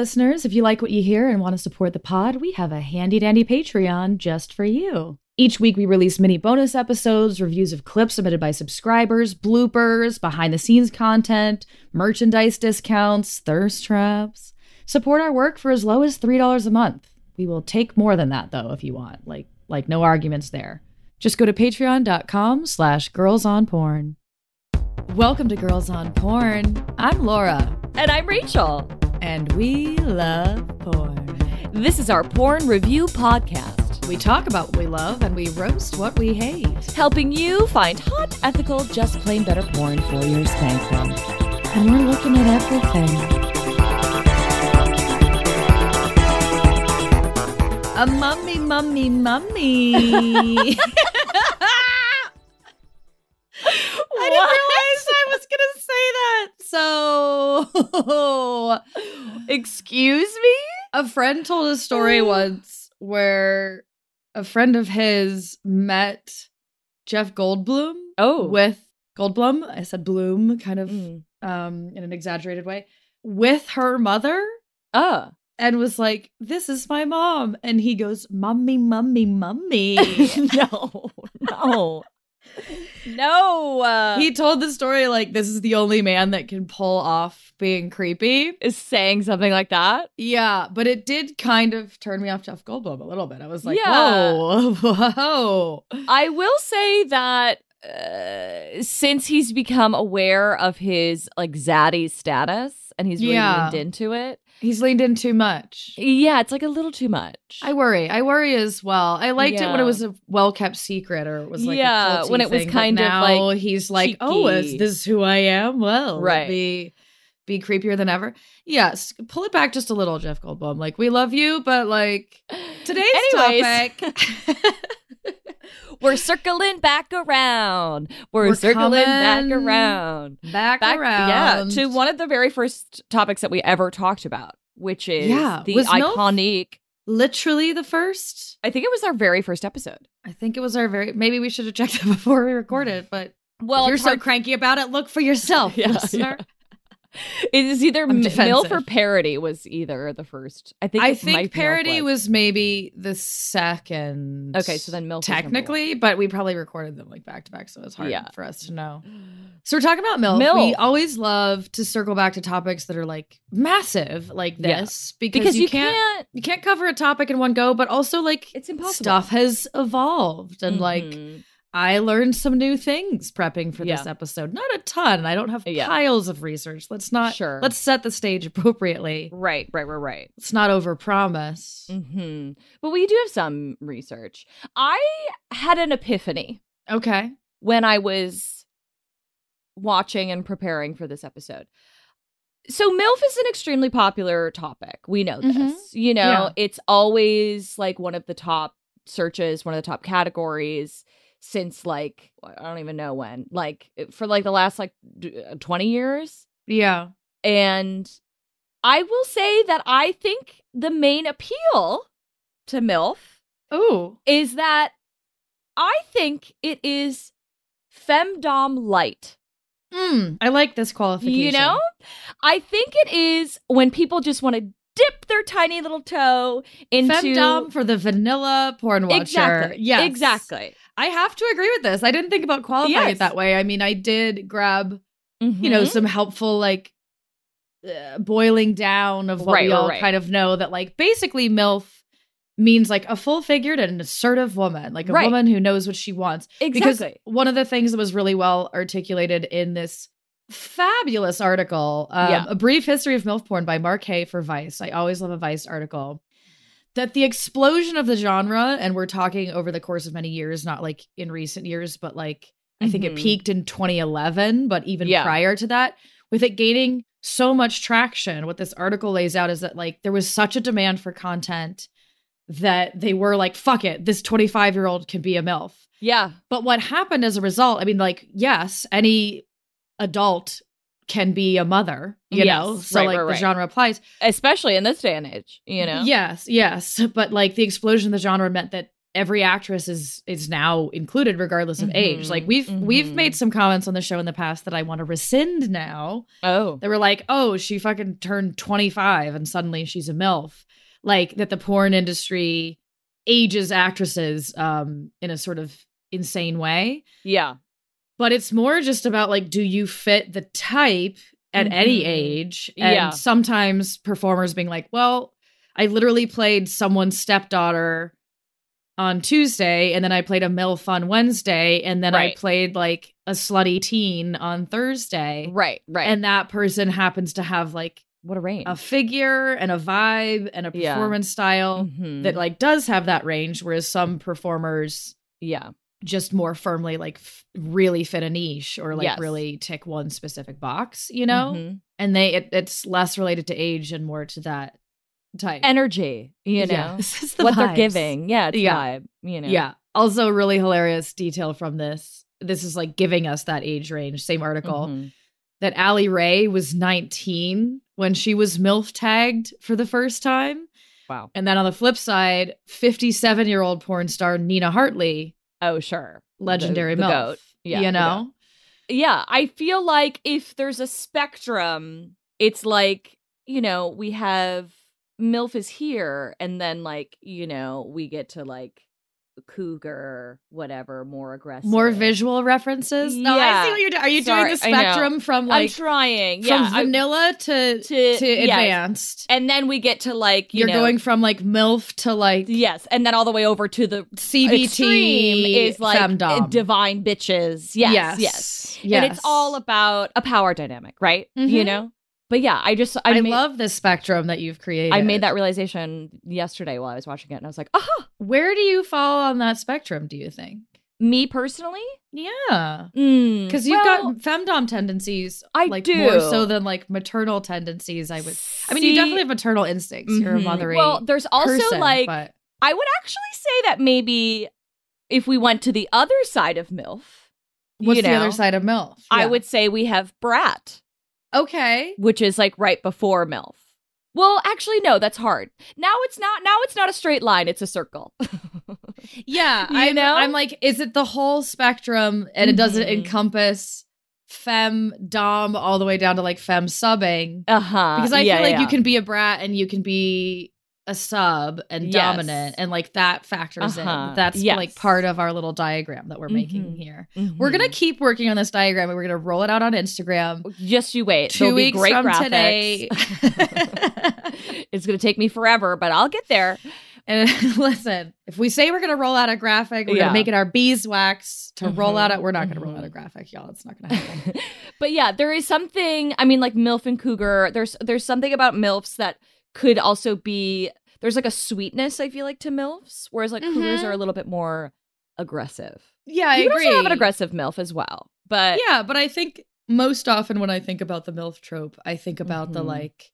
Listeners, if you like what you hear and want to support the pod, we have a handy dandy Patreon just for you. Each week, we release mini bonus episodes, reviews of clips submitted by subscribers, bloopers, behind the scenes content, merchandise discounts, thirst traps. Support our work for as low as $3 a month. We will take more than that, though, if you want. Like, like no arguments there. Just go to patreon.com slash girls on porn. Welcome to Girls on Porn. I'm Laura. And I'm Rachel. And we love porn. This is our porn review podcast. We talk about what we love and we roast what we hate. Helping you find hot, ethical, just plain better porn for your spank. And we're looking at everything. A mummy, mummy, mummy. So, excuse me. A friend told a story once where a friend of his met Jeff Goldblum. Oh, with Goldblum. I said Bloom, kind of mm. um, in an exaggerated way, with her mother. Ah and was like, "This is my mom," and he goes, "Mummy, mummy, mummy." no, no, no. Uh, he told the story like this is the only man that can pull off being creepy. Is saying something like that? Yeah, but it did kind of turn me off Jeff Goldblum a little bit. I was like, yeah. "Whoa, whoa!" I will say that uh, since he's become aware of his like zaddy status and he's really yeah. leaned into it He's leaned in too much. Yeah, it's like a little too much. I worry. I worry as well. I liked yeah. it when it was a well kept secret or it was like yeah, when it was thing, kind of like he's like, oh, is this who I am? Well, right. Be be creepier than ever. Yes, pull it back just a little, Jeff Goldblum. Like we love you, but like today's Anyways. topic. We're circling back around. We're, We're circling back around. Back, back around. Yeah, to one of the very first topics that we ever talked about, which is yeah. the iconic. Literally the first? I think it was our very first episode. I think it was our very. Maybe we should have checked it before we recorded, but well, you're so cranky about it. Look for yourself, yeah, listener. Yeah. It is either MILF or parody was either the first. I think I think parody was. was. maybe the second. Okay, so then MILF technically, but we probably recorded them like back to back, so it's hard yeah. for us to know. So we're talking about MILF. MILF. We always love to circle back to topics that are like massive like this yeah. because, because, you, you can't, can't, you can't cover a topic in one go, but also like it's impossible. Stuff has evolved and mm-hmm. like I learned some new things prepping for yeah. this episode. Not a ton. I don't have yeah. piles of research. Let's not sure. Let's set the stage appropriately. Right, right, right, right. Let's not overpromise. Mm-hmm. But we do have some research. I had an epiphany. Okay. When I was watching and preparing for this episode. So MILF is an extremely popular topic. We know this. Mm-hmm. You know, yeah. it's always like one of the top searches, one of the top categories since like I don't even know when, like for like the last like uh, 20 years. Yeah. And I will say that I think the main appeal to MILF Ooh. is that I think it is femdom light. Mm, I like this qualification. You know? I think it is when people just want to dip their tiny little toe into femdom for the vanilla porn watcher. Exactly. Yes. Exactly. I have to agree with this. I didn't think about qualifying yes. it that way. I mean, I did grab, mm-hmm. you know, mm-hmm. some helpful like uh, boiling down of what right, we all right. kind of know that like basically MILF means like a full figured and assertive woman, like a right. woman who knows what she wants. Exactly. Because one of the things that was really well articulated in this fabulous article, um, yeah. A Brief History of MILF Porn by Mark Hay for Vice. I always love a Vice article that the explosion of the genre, and we're talking over the course of many years, not like in recent years, but like I think it Mhm. peaked in 2011, but even Yeah. prior to that, with it gaining so much traction, what this article lays out is that like there was such a demand for content that they were like, fuck it, this 25 year old can be a MILF. Yeah. But what happened as a result, I mean, like, yes, any adult can be a mother, you Yes, know? So right, like right, the right. genre applies. Especially in this day and age, you know? Yes, yes. But like the explosion of the genre meant that every actress is is now included regardless of age. Mhm, Like we've we've mhm. made some comments on the show in the past that I want to rescind now. Oh. They were like, "Oh, she fucking turned 25 and suddenly she's a MILF." Like that the porn industry ages actresses um in a sort of insane way. Yeah. But it's more just about like do you fit the type at any Mhm. age? And Yeah. sometimes performers being like, "Well, I literally played someone's stepdaughter on Tuesday, and then I played a MILF on Wednesday, and then I played like a slutty teen on Thursday. Right. Right. And that person happens to have like what a range. a figure and a vibe and a Yeah. performance style Mhm. that like does have that range, whereas some performers yeah. Just more firmly like f- really fit a niche or like Yes. really tick one specific box, you know? Mhm. And they it, it's less related to age and more to that type. Energy, you know? It's the what they're giving. Yeah. Yeah. vibe, you know? Yeah. Also, really hilarious detail from this. This is like giving us that age range. Same article Mhm. that Allie Ray was 19 when she was MILF tagged for the first time. Wow. And then on the flip side, 57 year old porn star Nina Hartley, Oh, sure. legendary the, the MILF. goat. Yeah. you know? Yeah. I feel like if there's a spectrum, it's like, you know, we have MILF is here, and then like, you know, we get to like cougar, whatever, more aggressive. More visual references. No, I Yeah. see what you're doing. Are you Sorry, doing the spectrum from like I'm trying. from yeah. I- vanilla to to, to yes. advanced? And then we get to like, you You're know, going from like MILF to like Yes, and then all the way over to the CBT is like femdom. divine bitches. Yes, yes, yes, And it's all about a power dynamic, right? You Mhm. know. But yeah, I just I, I, made, love this spectrum that you've created. I made that realization yesterday while I was watching it, and I was like, aha. Where do you fall on that spectrum? Do you think? Me personally, Yeah, because because you've got femdom tendencies. I like do. more so than like maternal tendencies. I would. I mean, you definitely have maternal instincts. You're a Mhm. mothery. Well, there's also person, like but I would actually say that maybe if we went to the other side of MILF, what's you the other side of MILF? I would say we have Brat. Okay. which is like right before MILF. Well, actually, no, that's hard. Now it's not. Now it's not a straight line; it's a circle. Yeah, You I'm, know? I'm like, is it the whole spectrum and it doesn't Mhm. encompass fem dom all the way down to like fem subbing? uh huh. Because I feel like you can be a brat and you can be a sub and Yes. dominant, and like that factors Uh-huh. in. That's Yes. like part of our little diagram that we're making Mhm. here. Mm-hmm. We're gonna keep working on this diagram and we're gonna roll it out on Instagram. just you wait. Two There'll be weeks great from graphics. today. it's gonna take me forever, but I'll get there. And listen, if we say we're gonna roll out a graphic, we're Yeah. gonna make it our beeswax to roll Mhm. out it. We're not gonna roll out a graphic, y'all. It's not gonna happen. but yeah, there is something. I mean, like MILF and Cougar. There's there's something about MILFs that could also be. There's like a sweetness I feel like to MILFs, whereas like Cougars Mhm. are a little bit more aggressive. yeah, I you can agree. also have an aggressive MILF as well, but yeah, but I think most often when I think about the MILF trope, I think about the Mhm. like,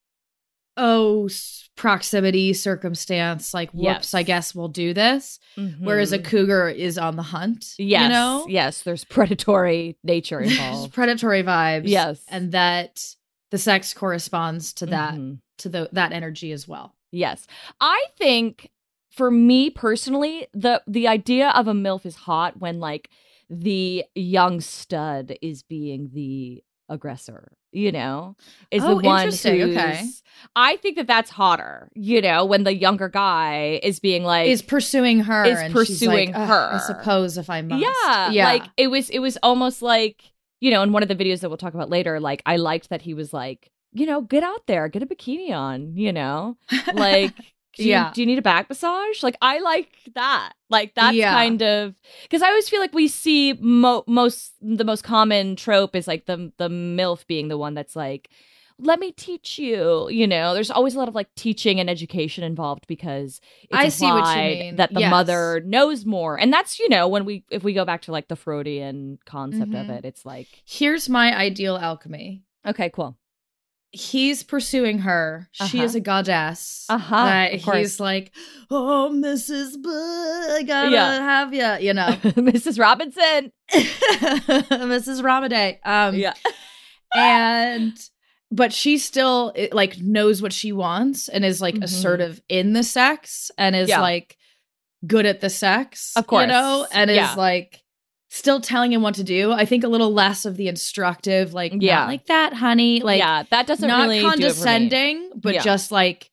oh, proximity, circumstance, like, whoops, Yes. I guess we'll do this. Whereas a Mhm. cougar is on the hunt. yes, You know? yes, there's predatory nature There's involved. predatory vibes. Yes. And that the sex corresponds to that, Mhm. to the that energy as well. Yes, I think for me personally, the the idea of a milf is hot when like the young stud is being the aggressor. You know, is Oh, the one interesting. who's. Okay. I think that that's hotter. You know, when the younger guy is being like is pursuing her. is and she's pursuing like, her. I suppose if I must. Yeah, Yeah. Like it was it was almost like, you know, in one of the videos that we'll talk about later, like I liked that he was like, you know, get out there, get a bikini on, you know? Like do you, Yeah. do you need a back massage? Like I like that. Like that's Yeah. kind of because I always feel like we see mo- most the most common trope is like the the milf being the one that's like let me teach you. You know, there's always a lot of like teaching and education involved because I see what you mean. that the Yes. mother knows more. And that's, you know, when we if we go back to like the Freudian concept of Mhm. it, it's like, Here's my ideal alchemy. okay, cool. He's pursuing her. She Uh-huh. is a goddess. Uh-huh, he's like, oh, Mrs. B, I gotta Yeah. have you. You know, Mrs. Robinson. Mrs. Ramadei. Um, yeah. and but she still like knows what she wants and is like Mhm. assertive in the sex and is Yeah. like good at the sex Of course. you know and Yeah. is like still telling him what to do i think a little less of the instructive like yeah like that honey like yeah, that doesn't not really do it for me. condescending but Yeah. just like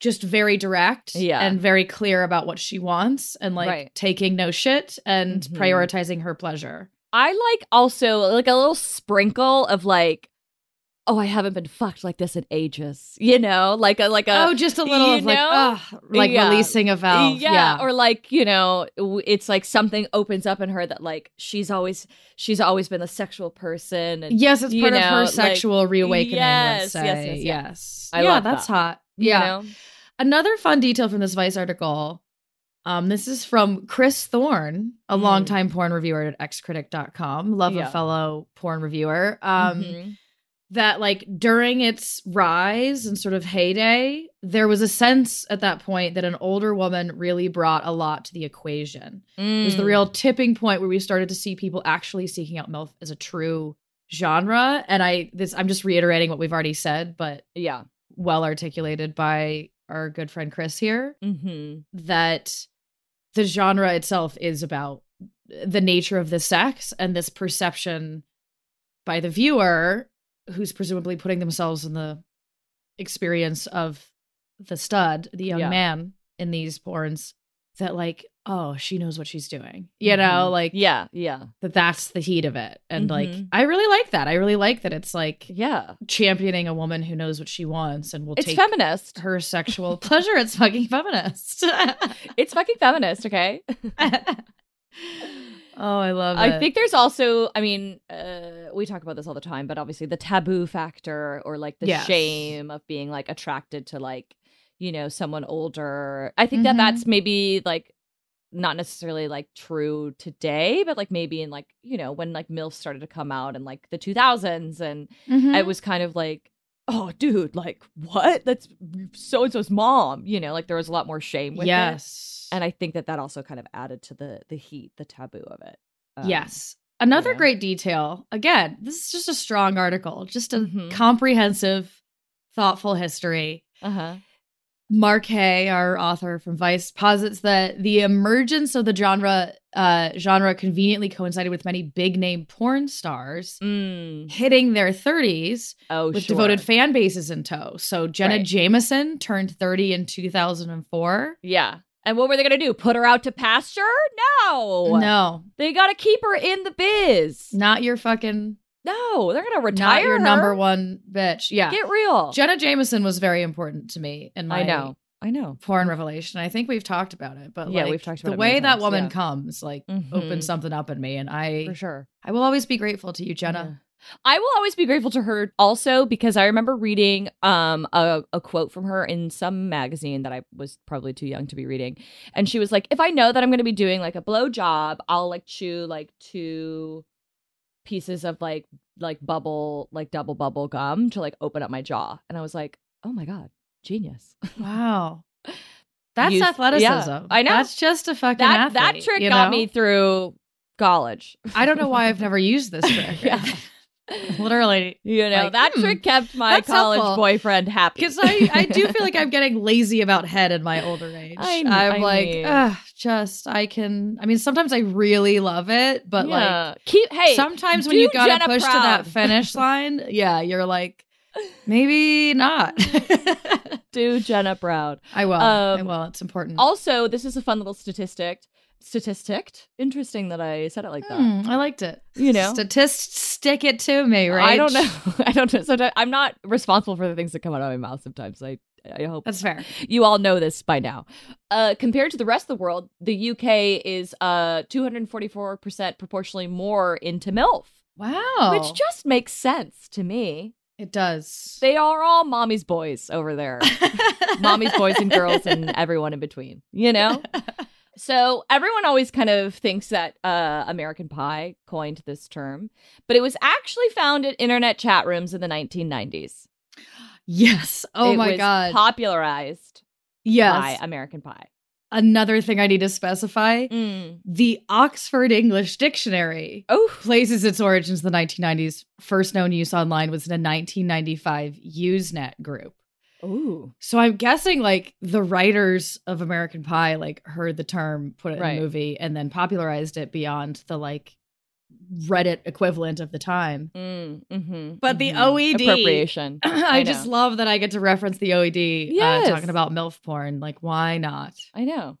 just very direct Yeah. and very clear about what she wants and like Right. taking no shit and Mhm. prioritizing her pleasure I like also like a little sprinkle of like, oh, I haven't been fucked like this in ages. You know, like a like a oh just a little you of like like Yeah. releasing a valve yeah, or like you know, it's like something opens up in her that like she's always she's always been a sexual person. And, Yes, it's you part of know, her like- sexual reawakening. Yes, let's say. yes, yes, yeah. yes. I yeah, that's that. hot. you Yeah. know? Another fun detail from this Vice article. Um, this is from Chris Thorne, a Mm. longtime porn reviewer at xcritic.com. Love Yeah. a fellow porn reviewer. Um, Mhm. That like during its rise and sort of heyday, there was a sense at that point that an older woman really brought a lot to the equation. It was the Mm. real tipping point where we started to see people actually seeking out MILF as a true genre. And I this I'm just reiterating what we've already said, but yeah. well articulated by our good friend Chris here, Mm-hmm. that the genre itself is about the nature of the sex and this perception by the viewer who's presumably putting themselves in the experience of the stud, the young Yeah. man in these porns, that like, oh, she knows what she's doing. You know, Mhm. like yeah, yeah, that that's the heat of it. And like Mhm. I really like that. I really like that it's like yeah. championing a woman who knows what she wants and will It's take feminist. her sexual pleasure. It's fucking feminist. It's fucking feminist. Okay. oh, I love it. I think there's also, I mean, uh, we talk about this all the time, but obviously the taboo factor or like the Yes. shame of being like attracted to like, you know, someone older. I think Mhm. that that's maybe like not necessarily like true today, but like maybe in like, you know, when like MILF started to come out in like the 2000s and Mhm. I was kind of like, oh, dude, like what? That's so and so's mom. You know, like there was a lot more shame with it. yes. And I think that that also kind of added to the the heat, the taboo of it. Um, yes. Another great detail. Again, this is just a strong article, just a Mhm. comprehensive, thoughtful history. Uh huh. Mark Hay, our author from Vice, posits that the emergence of the genre uh, genre conveniently coincided with many big name porn stars Mm. hitting their 30s Oh, with sure. devoted fan bases in tow. So Jenna Right. Jameson turned 30 in 2004. Yeah. And what were they gonna do? Put her out to pasture? No. No, They gotta keep her in the biz. not your fucking, No, they're gonna retire. not your her. number one bitch. Yeah. Get real. Jenna Jameson was very important to me in my I know. I know. porn revelation. I think we've talked about it, but Yeah, like, we've talked about the way many that times, woman yeah. comes, like, Mhm. opens something up in me, and I, For sure. I will always be grateful to you, Jenna. Yeah. I will always be grateful to her also because I remember reading um a, a quote from her in some magazine that I was probably too young to be reading. And she was like, if I know that I'm gonna be doing like a blow job, I'll like chew like two pieces of like like bubble, like double bubble gum to like open up my jaw. And I was like, oh my God, genius. Wow. That's Youth- athleticism. yeah, I know. That's just a fucking that that trick you got me through college. I don't know why I've never used this trick. Yeah. Literally. You know, Like, that hmm, trick kept my college helpful. boyfriend happy. Because I, I do feel like I'm getting lazy about head in my older age. I- am I like, Ugh, just I can. I mean, sometimes I really love it, but like keep hey sometimes when you gotta Jenna push to that finish line, yeah, you're like, maybe not. do Jenna proud. I will. I Um, will. It's important. Also, this is a fun little statistic. Statistic. Interesting that I said it like that. Hmm, I liked it. You know? statists stick it to me, right? I don't know. I don't know. Sometimes I'm not responsible for the things that come out of my mouth. Sometimes I. I hope That's fair. you all know this by now. Uh, compared to the rest of the world, the UK is uh 244% proportionally more into MILF, Wow. which just makes sense to me. It does. They are all mommy's boys over there. mommy's boys and girls and everyone in between, you know? So everyone always kind of thinks that uh, American Pie coined this term, but it was actually found in internet chat rooms in the 1990s. Yes. Oh It my was god. Popularized yes. by American Pie. Another thing I need to specify: Mm. the Oxford English Dictionary Oh, places its origins in the 1990s. First known use online was in a 1995 Usenet group. ooh, So I'm guessing like the writers of American Pie like heard the term, put it in Right. a movie, and then popularized it beyond the like Reddit equivalent of the time. mm, mm-hmm, But the mhm. OED appropriation. I, I just love that I get to reference the OED Yes. uh, talking about MILF porn. Like, why not? I know.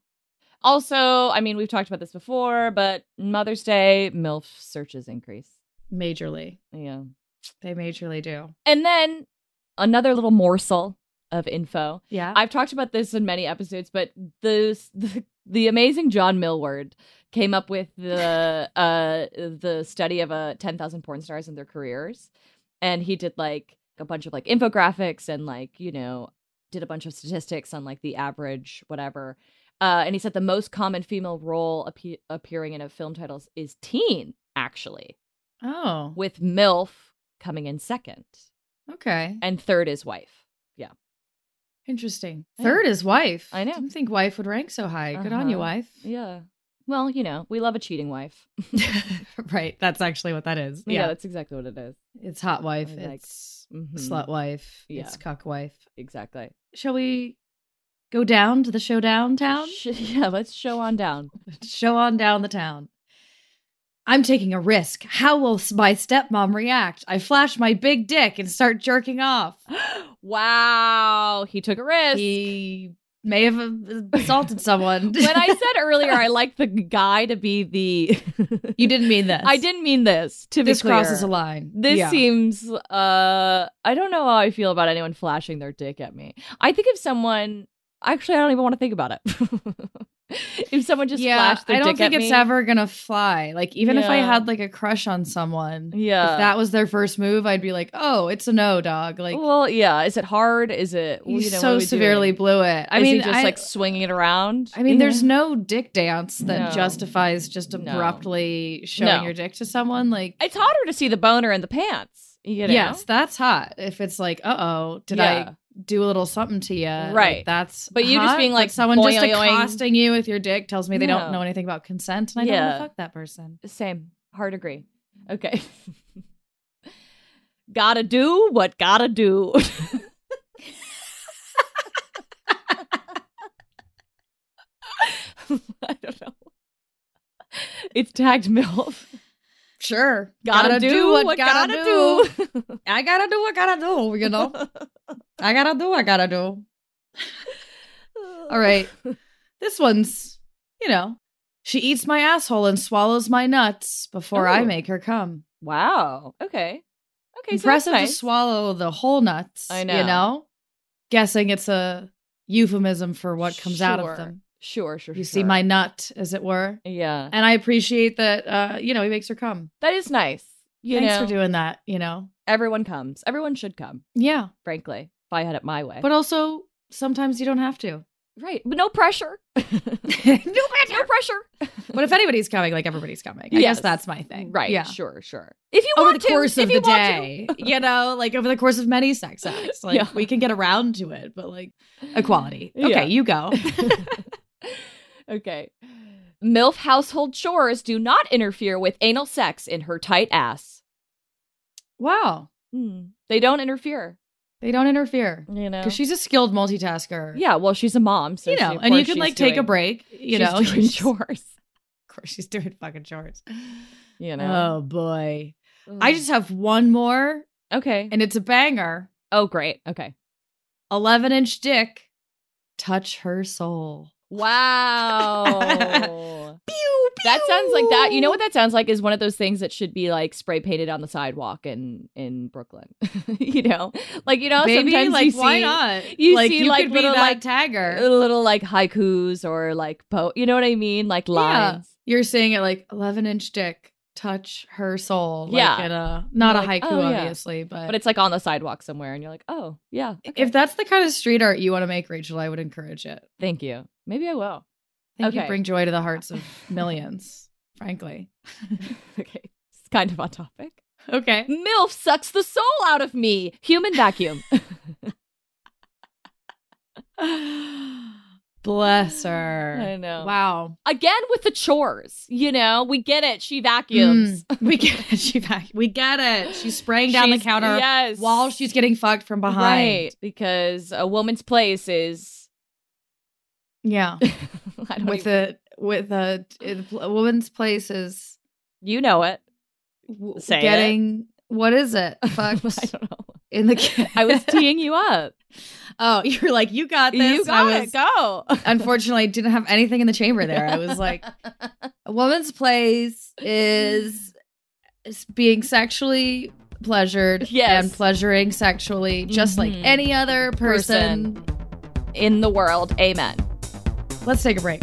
Also, I mean, we've talked about this before, but Mother's Day, MILF searches increase. Majorly. Yeah. They majorly do. And then another little morsel of info. Yeah. I've talked about this in many episodes, but the the, the amazing Jon Millward came up with the uh the study of uh 10,000 porn stars and their careers and he did like a bunch of like infographics and like, you know, did a bunch of statistics on like the average whatever. Uh and he said the most common female role appe- appearing in a film titles is teen actually, oh, with MILF coming in second okay. and third is wife. Yeah. Interesting. Third is wife. I know. I didn't think wife would rank so high. Good on you, Uh-huh. wife. Yeah. Well, you know, we love a cheating wife. right. That's actually what that is. Yeah, Yeah. that's exactly what it is. it's hot wife. Like- It's Mhm. slut wife. Yeah. It's cuck wife. Exactly. Shall we go down to the showdown town? Sh- yeah, let's show on down. Show on down the town. I'm taking a risk. How will my stepmom react? I flash my big dick and start jerking off. wow, he took a risk. He may have assaulted someone. when I said earlier I like the guy to be the you didn't mean this. I didn't mean this. To This be clear. crosses a line. This Yeah. seems uh I don't know how I feel about anyone flashing their dick at me. I think if someone actually I don't even want to think about it. If someone just yeah, flashed their I don't think it's me, ever gonna fly. Like even if I had like a crush on someone, Yeah. if that was their first move, I'd be like, "Oh, it's a no, dog." Like well, yeah. Is it hard? Is it you know, so severely doing? blew it. I Is mean, he just I, like swinging it around. I mean, You there's no dick dance that No. justifies just No. abruptly showing No. your dick to someone. Like, It's harder to see the boner in the pants. You know? yes, that's hot. If it's like, uh oh, did Yeah. I do a little something to you? Right. that's But you just being like, someone just boing. accosting you with your dick tells me they No. don't know anything about consent, and I don't want to fuck that person. Same. Hard agree. Okay. gotta do what gotta do. I don't know. It's tagged MILF. Sure, Gotta, do, what gotta, do. I gotta do what gotta do. You know, I gotta do what gotta do. All right. This one's, you know, she eats my asshole and swallows my nuts before I make her come. Wow. Okay. Okay. Impressive so nice. to swallow the whole nuts. I know. You know. know, guessing it's a euphemism for what comes out of them. Sure, sure. You sure. see my nut, as it were. Yeah. And I appreciate that. Uh, you know, he makes her come. That is nice. You Thanks know, for doing that. You know, everyone comes. Everyone should come, yeah. frankly, if I had it my way. But also, sometimes you don't have to. right. But no pressure. no no pressure. But if anybody's coming, like everybody's coming. I Yes. guess that's my thing. Right. Yeah. Sure, sure. If you Over want the course to, of if you the want day, to. you know, like over the course of many sex acts, like Yeah. we can get around to it, but like equality. Yeah. Okay, you go. Okay. MILF household chores do not interfere with anal sex in her tight ass. wow, Hmm. They don't interfere, they don't interfere you know. because she's a skilled multitasker. yeah, well, she's a mom, so you know, of and you can like take a break. You she's know, doing chores. Of course, she's doing fucking chores. You know. Oh boy, I just have one more, okay. and it's a banger. oh, great. Okay. Eleven inch dick, touch her soul. Wow. Pew, that sounds like that. You know what that sounds like is one of those things that should be like spray painted on the sidewalk in in Brooklyn. you know, like you know, Baby, sometimes like you why see, not? you like see, you like, could be little, like, tagger. little like haikus or like po. You know what I mean? Like lines. You're saying it like 11 inch dick, touch her soul. Yeah. Like in a, not You're a like, haiku, oh, yeah. obviously, but, But it's like on the sidewalk somewhere, and you're like, oh, yeah. okay. if that's the kind of street art you want to make, Rachel, I would encourage it. Thank you. Maybe I will. I think Okay. you bring joy to the hearts of millions, frankly. okay. It's kind of on topic. Okay. MILF sucks the soul out of me. Human vacuum. Bless her. I know. Wow. Again with the chores. You know, we get it. She vacuums. Mm, we get it. She back. We get it. She's spraying down the counter yes. while she's getting fucked from behind. Right. Because a woman's place is. Yeah. With even- a with a, a woman's place is You know it. w- Say it. getting what is it? I don't know. in the. I was teeing you up. oh, you were like, you got this. You got was- it. Go. Unfortunately, I didn't have anything in the chamber there. I was like, a woman's place is, is being sexually pleasured Yes. and pleasuring sexually, just like Mhm. any other person. in the world. Amen. Let's take a break.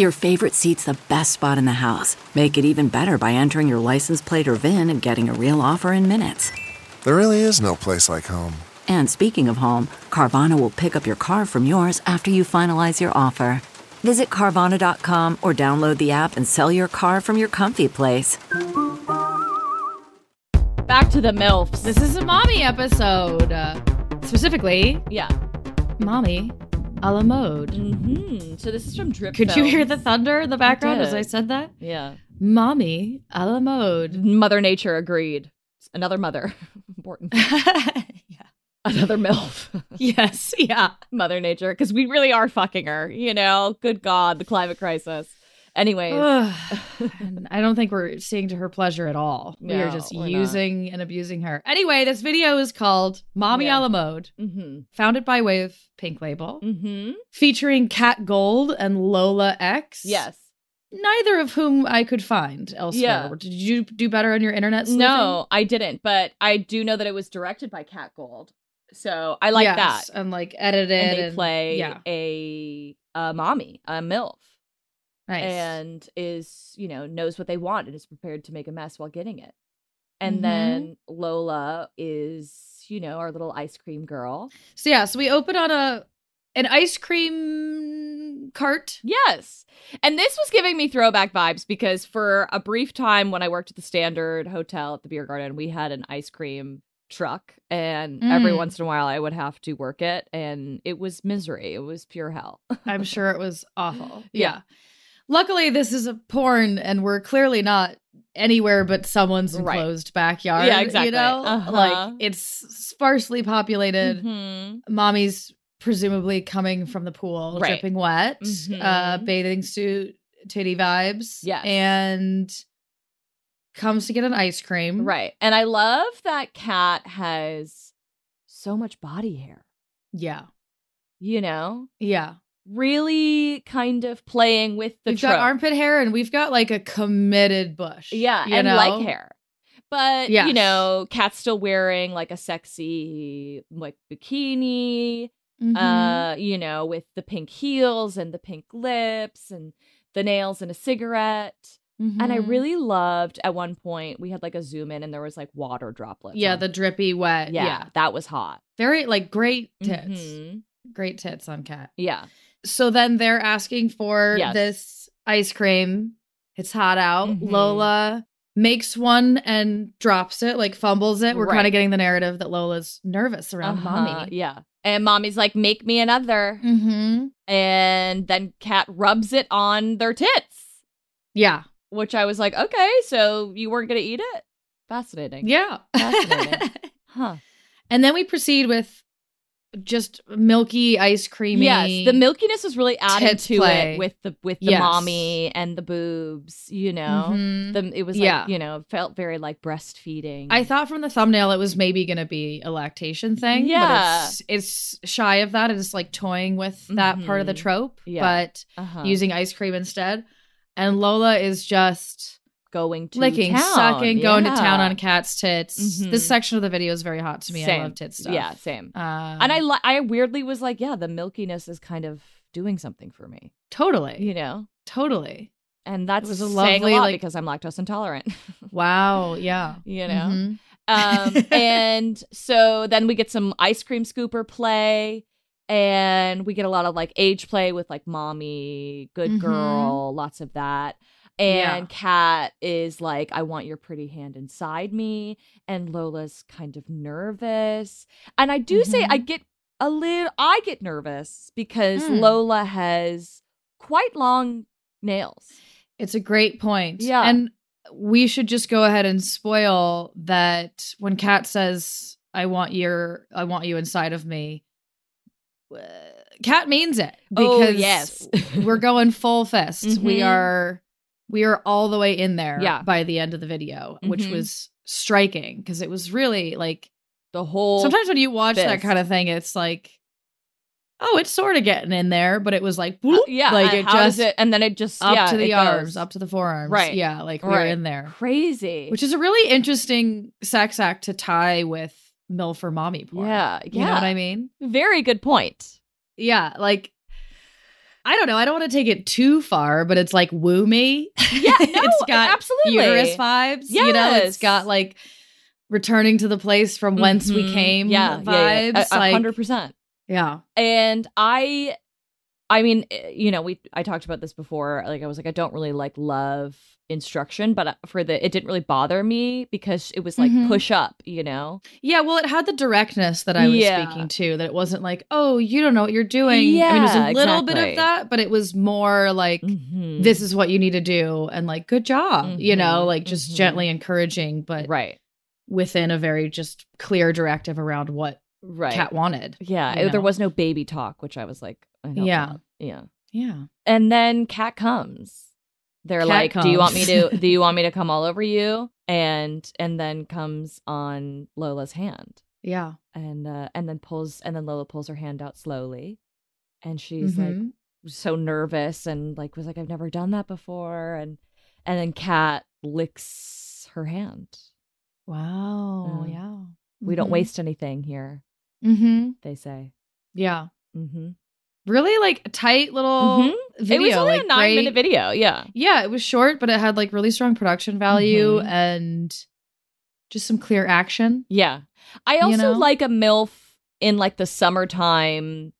Your favorite seat's the best spot in the house. Make it even better by entering your license plate or VIN and getting a real offer in minutes. There really is no place like home. And speaking of home, Carvana will pick up your car from yours after you finalize your offer. Visit Carvana.com or download the app and sell your car from your comfy place. Back to the MILFs. This is a mommy episode. Uh, specifically, yeah. mommy a la mode. hmm So this is from Drip. Could you hear the thunder in the background as. I said that? Yeah. Mommy a la mode. Mother Nature agreed. Another mother. Important. yeah. Another MILF. Yes. Yeah. Mother Nature. Because we really are fucking her, you know? Good God, the climate crisis. Anyways. I don't think we're seeing to her pleasure at all. we are just we're not. using and abusing her. Anyway, this video is called Mommy Yeah. a la mode, mm-hmm. founded by way of Pink Label, Mm-hmm. featuring Kat Gold and Lola X. Yes. Neither of whom I could find elsewhere. Yeah. Did you do better on your internet sleuthing? No, I didn't, but I do know that it was directed by Cat Gold. So I like Yes, that. And like edited. And they and- play Yeah. a, a mommy, a MILF. Nice. and is you know knows what they want and is prepared to make a mess while getting it and Mhm. then lola is you know our little ice cream girl so yeah, so we open on a an ice cream cart. yes and this was giving me throwback vibes because for a brief time when i worked at the standard hotel at the beer garden we had an ice cream truck and every Mm. once in a while i would have to work it and it was misery it was pure hell I'm sure it was awful. Yeah. yeah. Luckily, this is a porn, and we're clearly not anywhere but someone's Right. enclosed backyard. Yeah, exactly. You know, Uh-huh. like it's sparsely populated. Mhm. Mommy's presumably coming from the pool, Right. dripping wet, Mhm. uh, bathing suit, titty vibes. Yeah, and comes to get an ice cream. Right. And I love that Cat has so much body hair, Yeah. you know? Yeah. Really kind of playing with the we've trope. got armpit hair and we've got like a committed bush. Yeah, you and know? like hair. But you know, Cat's still wearing like a sexy like bikini, Mhm. uh, you know, with the pink heels and the pink lips and the nails and a cigarette. And I Mhm. really loved at one point we had like a zoom in and there was like water droplets. yeah, the drippy wet. yeah, Yeah. that was hot. Very like great tits. Mhm. Great tits on cat. Yeah. So then they're asking for Yes. this ice cream. It's hot out. Mhm. Lola makes one and drops it, like fumbles it. We're Right. kind of getting the narrative that Lola's nervous around Uh-huh, mommy. Yeah. And mommy's like, make me another. Mm-hmm. And then Cat rubs it on their tits, Yeah. which I was like, okay, so you weren't going to eat it? Fascinating. Yeah. Fascinating. Huh. and then we proceed with just milky ice creamy. Yes, the milkiness was really added to play. it with the with the Yes. mommy and the boobs. You know, Mhm. the it was like Yeah. you know it felt very like breastfeeding. I thought from the thumbnail it was maybe going to be a lactation thing. Yeah. But it's, it's shy of that. It's like toying with that part of the Mhm. trope, Yeah. but uh-huh. using ice cream instead. And Lola is just going to licking, town. sucking, going to town on cat's tits. Mhm. This section of the video is very hot to me. Same. I love tit stuff. Yeah, same. Uh, and I li- I weirdly was like, yeah, the milkiness is kind of doing something for me. totally, You know, totally. and that's was a lovely, a lot like- because I'm lactose intolerant. Wow. Yeah. you know. Mhm. um, and so then we get some ice cream scooper play and we get a lot of like age play with like mommy good Mhm. girl lots of that and Yeah. kat is like i want your pretty hand inside me and lola's kind of nervous and i do say i Mhm. get a little i get nervous because Mm. lola has quite long nails It's a great point. Yeah. And we should just go ahead and spoil that when Kat says, I want your I want you inside of me. uh, Kat means it Oh, because yes. we're going full fist. We Mhm. are we are all the way in there Yeah. by the end of the video, which Mhm. was striking because it was really like the whole sometimes when you watch that kind of thing, it's like, oh, it's sort of getting in there, but it was like, whoop, yeah like it just it and then it just up yeah, to the arms, up to the forearms. Right. Yeah, like we're Right. in there. crazy Which is a really interesting sex act to tie with MILF or mommy porn. Yeah, You know yeah. what I mean? very good point Yeah, like I don't know. I don't want to take it too far, but it's like woo me. Yeah, no, it's got absolutely. uterus vibes. You know, it's got like returning to the place from whence we Mhm. came yeah vibes. yeah, yeah. A- a like, hundred percent yeah. and i i mean eh, you know we i talked about this before like i was like i don't really like love instruction but uh, for the it didn't really bother me because it was like Mhm. push up you know Yeah, well, it had the directness that I was Yeah. speaking to. That it wasn't like, oh, you don't know what you're doing. Yeah, I mean, it was a little bit of that, but it was more like, Mhm. this is what you need to do, and like, good job, you know, Mhm, like just mhm. gently encouraging, but right within a very just clear directive around what right Kat wanted. yeah you there was no baby talk which i was like Yeah. yeah Yeah, And then Cat comes. They're Cat like, "Do you want me to? do you want me to come all over you?" And and then comes on Lola's hand, yeah. and uh, and then pulls, and then Lola pulls her hand out slowly, and she's like Mhm. so nervous and like was like, "I've never done that before," and and then Cat licks her hand. wow, Mm. yeah. We don't waste anything here, Mm-hmm. they say. Yeah, Mm-hmm. Really like a tight little Mhm. video. it was only like a nine great- minute video. Yeah. Yeah, it was short, but it had like really strong production value Mhm. and just some clear action. Yeah. I also know? like a MILF in like the summertime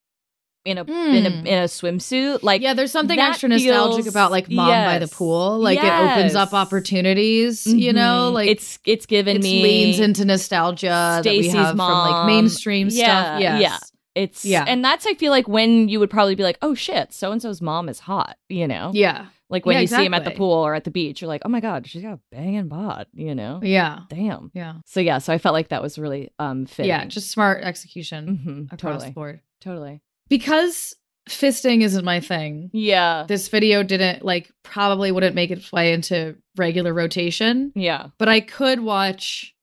in a in a Mm. in a swimsuit. Like yeah, there's something extra nostalgic feels- about like mom by the pool. Like it opens up Yes. opportunities, you know, Mhm. like it's it's given it me leans into nostalgia Stacey's that we have from like mainstream Yeah, stuff. Yes. yeah. It's Yeah. and that's I feel like when you would probably be like, oh shit, so and so's mom is hot, you know? Yeah. Like when Yeah, you see him at the pool or at the beach, you're like, oh my god, she's got a banging bod, you know? Yeah. Damn. Yeah. So yeah, so I felt like that was really um fitting. Yeah. Just smart execution Mhm, across totally, the board. totally. Because fisting isn't my thing. Yeah, This video didn't like probably wouldn't make its way into regular rotation, yeah, but I could watch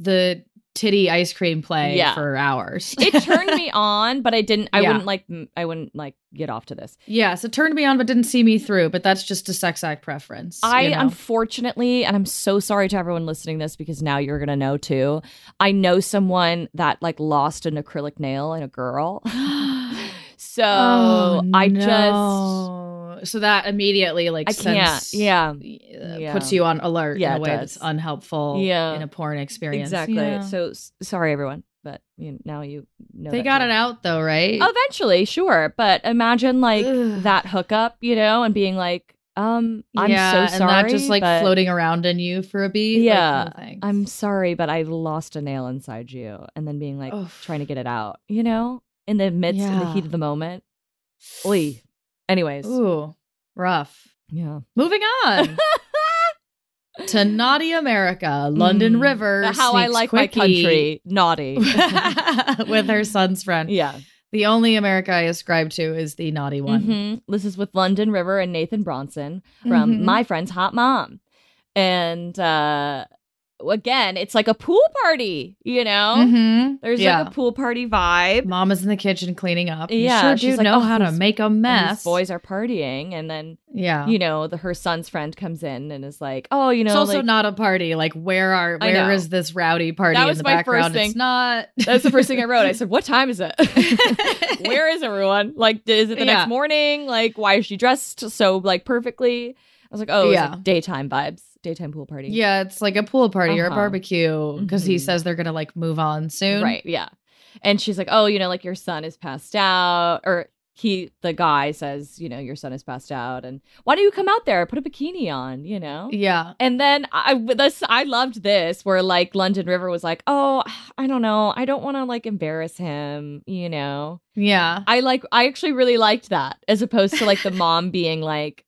the titty ice cream play Yeah. for hours. it turned me on, but I didn't. I Yeah. wouldn't like. I wouldn't like get off to this. yes, it turned me on, but didn't see me through. But that's just a sex act preference. I you know? unfortunately, and I'm so sorry to everyone listening to this because now you're gonna know too. I know someone that like lost an acrylic nail in a girl. so Oh, I just so that immediately like I can't. sends- Yeah. uh, Yeah. puts you on alert Yeah, in a way that's unhelpful Yeah. in a porn experience. Exactly. Yeah. So s- sorry everyone, but you now you know they got too. it out though, right? Eventually, sure, but imagine like Ugh. that hookup, you know, and being like, um, I'm yeah, so sorry, and that just like but- floating around in you for a beat. Yeah, like, no. I'm sorry, but I lost a nail inside you, and then being like Oof. trying to get it out, you know, in the midst in the heat of the moment. Oy. Anyways, Ooh, rough. yeah. Moving on to Naughty America, London Mm. River. How I like my country, naughty. with her son's friend. yeah. The only America I ascribe to is the naughty one. Mhm. This is with London River and Nathan Bronson from Mhm. My Friend's Hot Mom. And uh again, it's like a pool party, you know? Mhm. There's yeah. like a pool party vibe. Mama's in the kitchen cleaning up. You Yeah, sure she's like, know "Oh, how to make a mess. boys are partying and then yeah. you know the her son's friend comes in and is like oh you know it's also like- not a party. Like, where are where is this rowdy party That in was the my first thing. It's not. that's the first thing i wrote i said what time is it where is everyone like is it the Yeah. next morning like why is she dressed so like perfectly i was like oh Yeah. yeah daytime vibes daytime pool party Yeah, it's like a pool party or a Uh-huh. barbecue because he Mhm. says they're gonna like move on soon. right yeah and she's like oh you know like your son is passed out or he the guy says you know your son is passed out and why don't you come out there put a bikini on you know Yeah. And then I this I loved this where like London River was like, "Oh, I don't know. I don't want to like embarrass him, you know." Yeah. I like I actually really liked that as opposed to like the mom being like,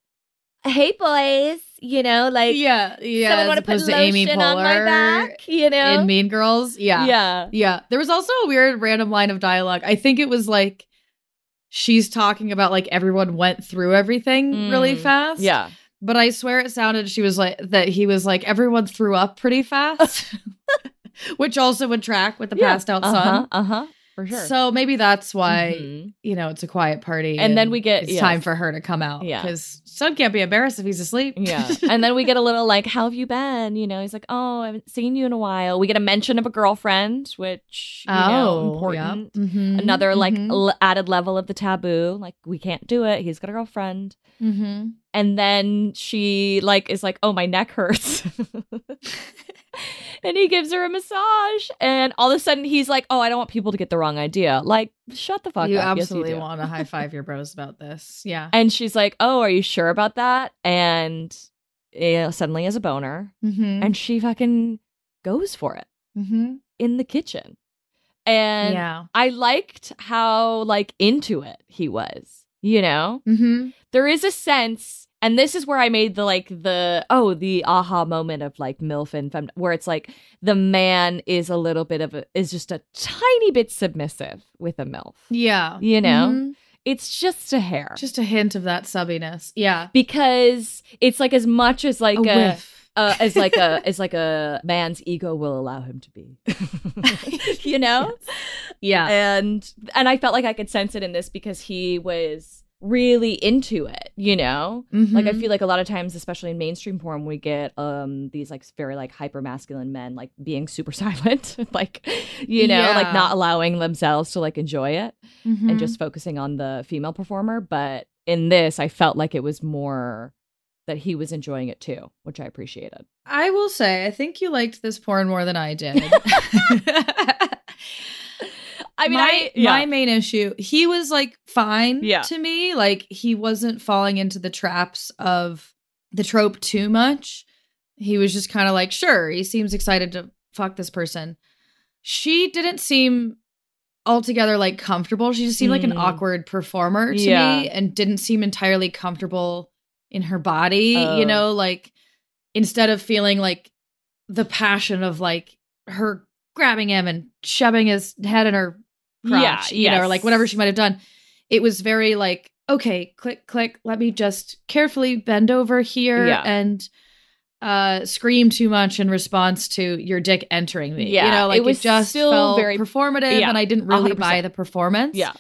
"Hey boys, you know, like yeah. Yeah. someone want to put opposed to Amy lotion on my back, you know?" in Mean Girls. Yeah. yeah. Yeah. There was also a weird random line of dialogue. I think it was like she's talking about like everyone went through everything really Mm. fast. Yeah. But I swear it sounded she was like that he was like everyone threw up pretty fast. Which also would track with the Yeah. passed out Uh-huh. son. Uh-huh. For sure. So maybe that's why Mhm. you know it's a quiet party, And then we get- it's yes. time for her to come out. Yeah. because son can't be embarrassed if he's asleep. Yeah. and then we get a little like, how have you been? You know, he's like, oh, I haven't seen you in a while. We get a mention of a girlfriend, which, you know, important. yeah. Mhm, Another like mhm, l- added level of the taboo. Like, we can't do it. He's got a girlfriend. mhm. And then she like is like, oh, my neck hurts. and he gives her a massage. And all of a sudden he's like, oh, I don't want people to get the wrong idea. Like, shut the fuck you up. absolutely yes, you want to high five your bros about this. Yeah. And she's like, oh, are you sure about that? And suddenly has a boner. Mm-hmm. and she fucking goes for it mm-hmm. in the kitchen. And yeah. I liked how like into it he was, you know? Mm-hmm. There is a sense and this is where I made the like the oh the aha moment of like MILF and fem where it's like the man is a little bit of a is just a tiny bit submissive with a MILF. Yeah. You know? Mhm. It's just a hair. Just a hint of that subbiness. Yeah. because it's like as much as like a a, whiff. uh, as like a as like a man's ego will allow him to be you know Yeah. and and i felt like i could sense it in this because he was really into it you know like i Mhm. feel like a lot of times especially in mainstream porn we get um these like very like hyper masculine men like being super silent like you know like not allowing themselves to like enjoy it Mhm. and just focusing on the female performer. But in this, I felt like it was more that he was enjoying it too, which I appreciated. I will say, I think you liked this porn more than I did. I mean, my, I yeah. my main issue, he was like fine Yeah. to me. Like he wasn't falling into the traps of the trope too much. He was just kind of like, sure, he seems excited to fuck this person. She didn't seem altogether like comfortable. She just seemed like an Mm. awkward performer to Yeah. me and didn't seem entirely comfortable in her body, Oh. you know, like instead of feeling like the passion of like her grabbing him and shoving his head in her crotch, Yeah, you know, or like whatever she might have done. It was very like, okay, click, click, let me just carefully bend over here Yeah. and uh scream too much in response to your dick entering me. Yeah, you know, it like it, was just still felt very- performative Yeah, and I didn't really 100%. buy the performance. Yeah.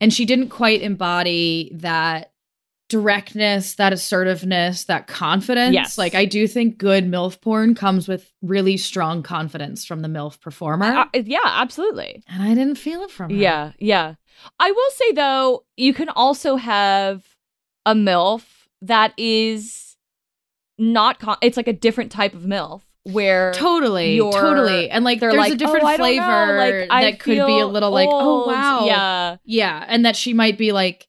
And she didn't quite embody that directness, that assertiveness, that confidence. Yes. Like I do think good MILF porn comes with really strong confidence from the MILF performer. Uh, yeah, absolutely. and I didn't feel it from her. Yeah, yeah. I will say though, you can also have a MILF that is not con- it's like a different type of MILF where Totally, totally, and like they're there's like a different "Oh, I don't know, flavor like, that could be a little like, oh wow, Yeah. yeah, and that she might be like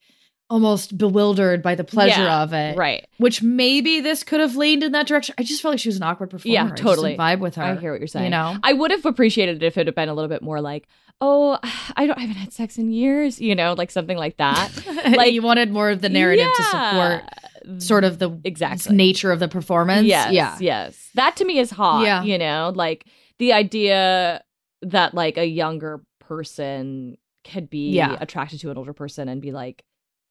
almost bewildered by the pleasure Yeah, of it, Right. Which maybe this could have leaned in that direction. I just felt like she was an awkward performer. Yeah, totally. vibe with her. I hear what you're saying. You know, I would have appreciated it if it had been a little bit more like, "Oh, I don't I haven't had sex in years," you know, like something like that. like you wanted more of the narrative to support sort of the exact nature of the performance. Yes, yeah, yes. That to me is hot. Yeah. You know, like the idea that like a younger person could be Yeah. attracted to an older person and be like,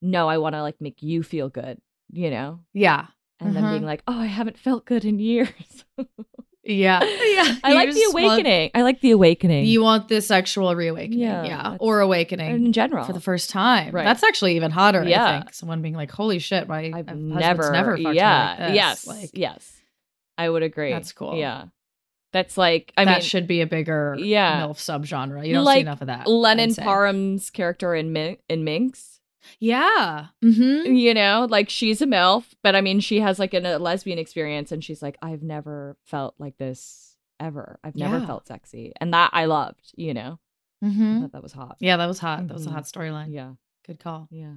no, I want to like make you feel good, you know? yeah, And then being mm-hmm. like, oh, I haven't felt good in years. yeah, yeah. I You like the just want- awakening. I like the awakening. You want the sexual reawakening, Yeah, yeah, or awakening in general. for the first time. Right. That's actually even hotter. yeah. I think someone being like, "Holy shit, my I've never, never fucked yeah, like this." yes, like yes. I would agree. That's cool. Yeah. That's like, I mean that mean, should be a bigger Yeah. milf subgenre. You don't like see enough of that. Lennon Parham's character in Min- in Minx. Yeah, mm-hmm. you know like she's a milf but i mean she has like an, a lesbian experience and she's like i've never felt like this ever i've never Yeah. felt sexy and that i loved you know Mm-hmm. that was hot Yeah, that was hot. That was a Mhm. hot storyline. yeah Good call. yeah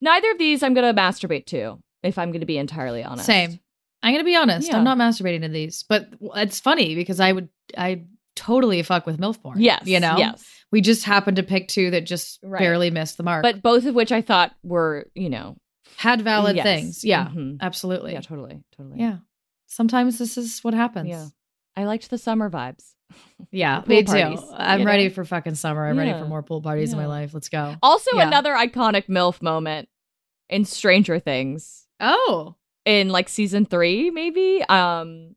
neither of these i'm gonna masturbate to if i'm gonna be entirely honest Same. I'm gonna be honest. Yeah. I'm not masturbating to these, but it's funny because I would, I totally fuck with milf porn. yes you know. yes we just happened to pick two that just Right. barely missed the mark, but both of which i thought were you know had valid yes. things. Yeah, Mhm. absolutely. yeah totally totally Yeah. Sometimes this is what happens. yeah i liked the summer vibes Yeah, Pool me too. I'm you ready know? for fucking summer. I'm ready for more pool parties in my life. Let's go. also Yeah. another iconic milf moment in stranger things Oh, in like season three, maybe. Um,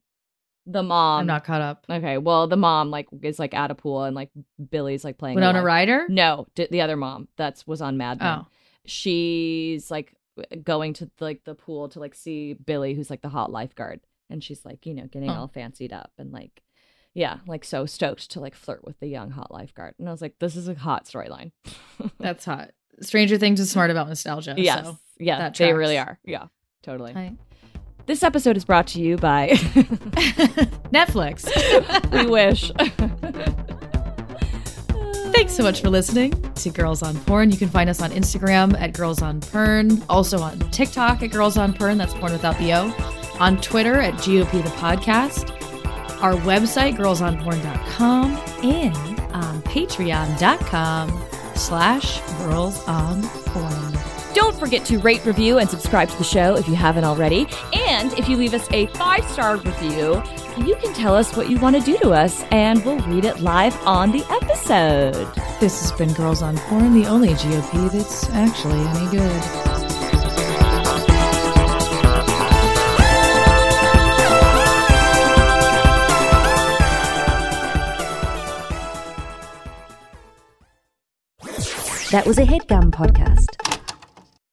the mom. I'm not caught up. okay. Well, the mom like is like at a pool and like Billy's like playing. Winona along. Ryder. No, d- the other mom that's was on Mad Men. Oh, She's like going to like the pool to like see Billy, who's like the hot lifeguard, and she's like you know getting Oh. all fancied up and like. Yeah, like so stoked to like flirt with the young hot lifeguard. And I was like, this is a hot storyline. that's hot. Stranger Things is smart about nostalgia. yes. So. yeah, they really are. Yeah, totally. Hi. This episode is brought to you by Netflix. We Wish. Thanks so much for listening to Girls on Porn. You can find us on Instagram at Girls on Pern, also on TikTok at Girls on Pern, that's porn without the O, on Twitter at GOP the podcast, our website, girlsonporn.com, and um, on patreon.com slash girls on porn. Don't forget to rate, review, and subscribe to the show if you haven't already. And if you leave us a five star review, you can tell us what you want to do to us, and we'll read it live on the episode. This has been Girls on Porn, the only GOP that's actually any good. That was a headgum podcast.